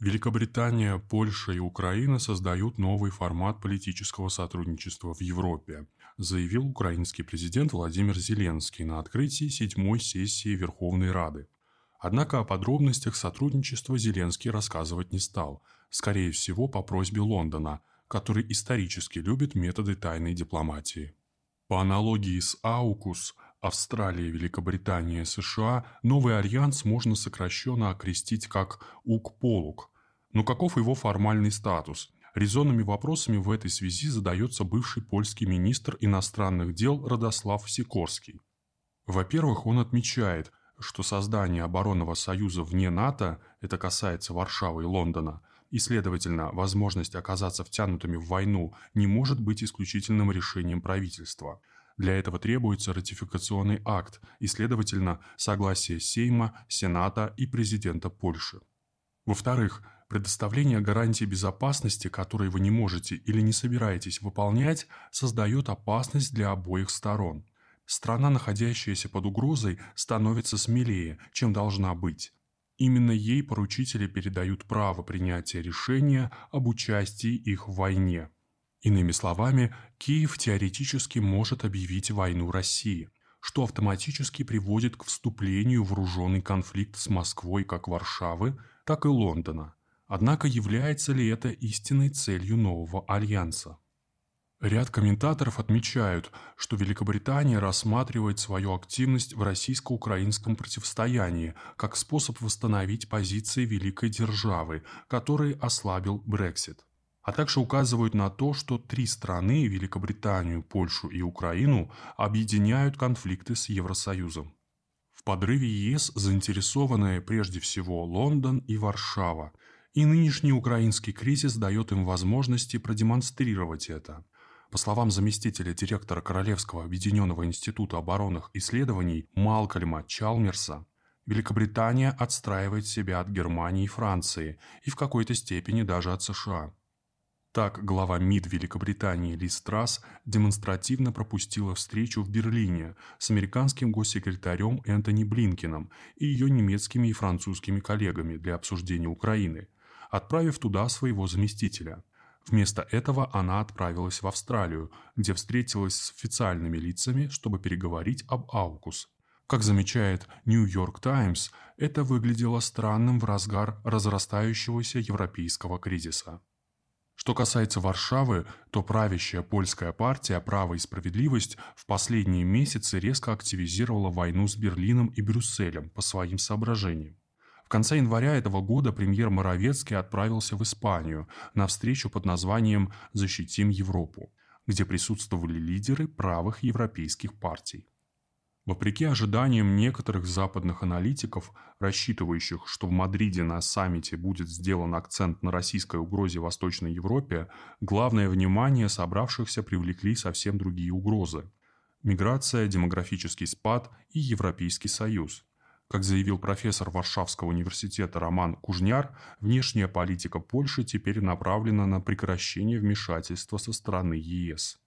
Великобритания, Польша и Украина создают новый формат политического сотрудничества в Европе, заявил украинский президент Владимир Зеленский на открытии седьмой сессии Верховной Рады. Однако о подробностях сотрудничества Зеленский рассказывать не стал, скорее всего по просьбе Лондона, который исторически любит методы тайной дипломатии. По аналогии с AUKUS, Австралия, Великобритания, США, новый альянс можно сокращенно окрестить как УК-ПОЛУК. Но каков его формальный статус? Резонными вопросами в этой связи задается бывший польский министр иностранных дел Радослав Сикорский. Во-первых, он отмечает, что создание оборонного союза вне НАТО, это касается Варшавы и Лондона, и, следовательно, возможность оказаться втянутыми в войну не может быть исключительным решением правительства. Для этого требуется ратификационный акт и, следовательно, согласие Сейма, Сената и президента Польши. Во-вторых, предоставление гарантии безопасности, которые вы не можете или не собираетесь выполнять, создает опасность для обоих сторон. Страна, находящаяся под угрозой, становится смелее, чем должна быть. Именно ей поручители передают право принятия решения об участии их в войне. Иными словами, Киев теоретически может объявить войну России, что автоматически приводит к вступлению в вооруженный конфликт с Москвой как Варшавы, так и Лондона. Однако является ли это истинной целью нового альянса? Ряд комментаторов отмечают, что Великобритания рассматривает свою активность в российско-украинском противостоянии как способ восстановить позиции великой державы, который ослабил Брексит. А также указывают на то, что три страны – Великобританию, Польшу и Украину – объединяют конфликты с Евросоюзом. В подрыве ЕС заинтересованы прежде всего Лондон и Варшава, и нынешний украинский кризис дает им возможности продемонстрировать это – по словам заместителя директора Королевского объединенного института оборонных исследований Малкольма Чалмерса, Великобритания отстраивает себя от Германии и Франции и в какой-то степени даже от США. Так, глава МИД Великобритании Ли Страс демонстративно пропустила встречу в Берлине с американским госсекретарем Энтони Блинкином и ее немецкими и французскими коллегами для обсуждения Украины, отправив туда своего заместителя – Вместо этого она отправилась в Австралию, где встретилась с официальными лицами, чтобы переговорить об Аукус. Как замечает New York Times, это выглядело странным в разгар разрастающегося европейского кризиса. Что касается Варшавы, то правящая польская партия «Право и справедливость» в последние месяцы резко активизировала войну с Берлином и Брюсселем по своим соображениям. В конце января этого года премьер Моровецкий отправился в Испанию на встречу под названием «Защитим Европу», где присутствовали лидеры правых европейских партий. Вопреки ожиданиям некоторых западных аналитиков, рассчитывающих, что в Мадриде на саммите будет сделан акцент на российской угрозе Восточной Европе, главное внимание собравшихся привлекли совсем другие угрозы – миграция, демографический спад и Европейский Союз – как заявил профессор Варшавского университета Роман Кужняр, внешняя политика Польши теперь направлена на прекращение вмешательства со стороны ЕС.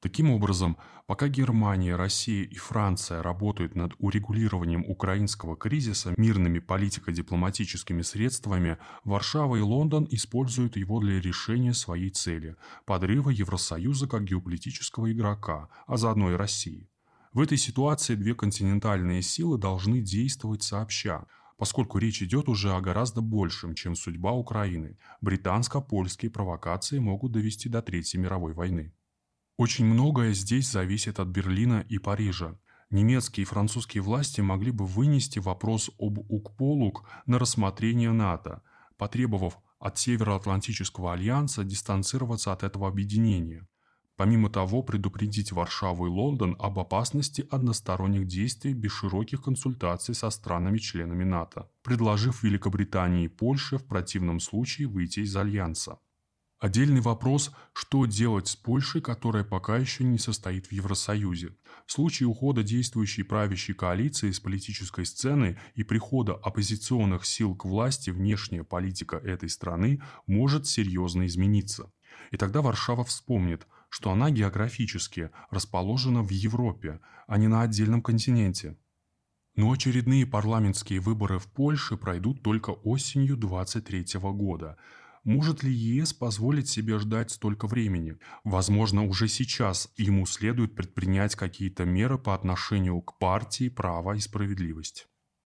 Таким образом, пока Германия, Россия и Франция работают над урегулированием украинского кризиса мирными политико-дипломатическими средствами, Варшава и Лондон используют его для решения своей цели – подрыва Евросоюза как геополитического игрока, а заодно и России. В этой ситуации две континентальные силы должны действовать сообща, поскольку речь идет уже о гораздо большем, чем судьба Украины. Британско-польские провокации могут довести до Третьей мировой войны. Очень многое здесь зависит от Берлина и Парижа. Немецкие и французские власти могли бы вынести вопрос об УКПОЛУК на рассмотрение НАТО, потребовав от Североатлантического альянса дистанцироваться от этого объединения. Помимо того, предупредить Варшаву и Лондон об опасности односторонних действий без широких консультаций со странами-членами НАТО, предложив Великобритании и Польше в противном случае выйти из Альянса. Отдельный вопрос, что делать с Польшей, которая пока еще не состоит в Евросоюзе. В случае ухода действующей правящей коалиции с политической сцены и прихода оппозиционных сил к власти внешняя политика этой страны может серьезно измениться. И тогда Варшава вспомнит – что она географически расположена в Европе, а не на отдельном континенте. Но очередные парламентские выборы в Польше пройдут только осенью 2023 года. Может ли ЕС позволить себе ждать столько времени? Возможно, уже сейчас ему следует предпринять какие-то меры по отношению к партии «Право и справедливость».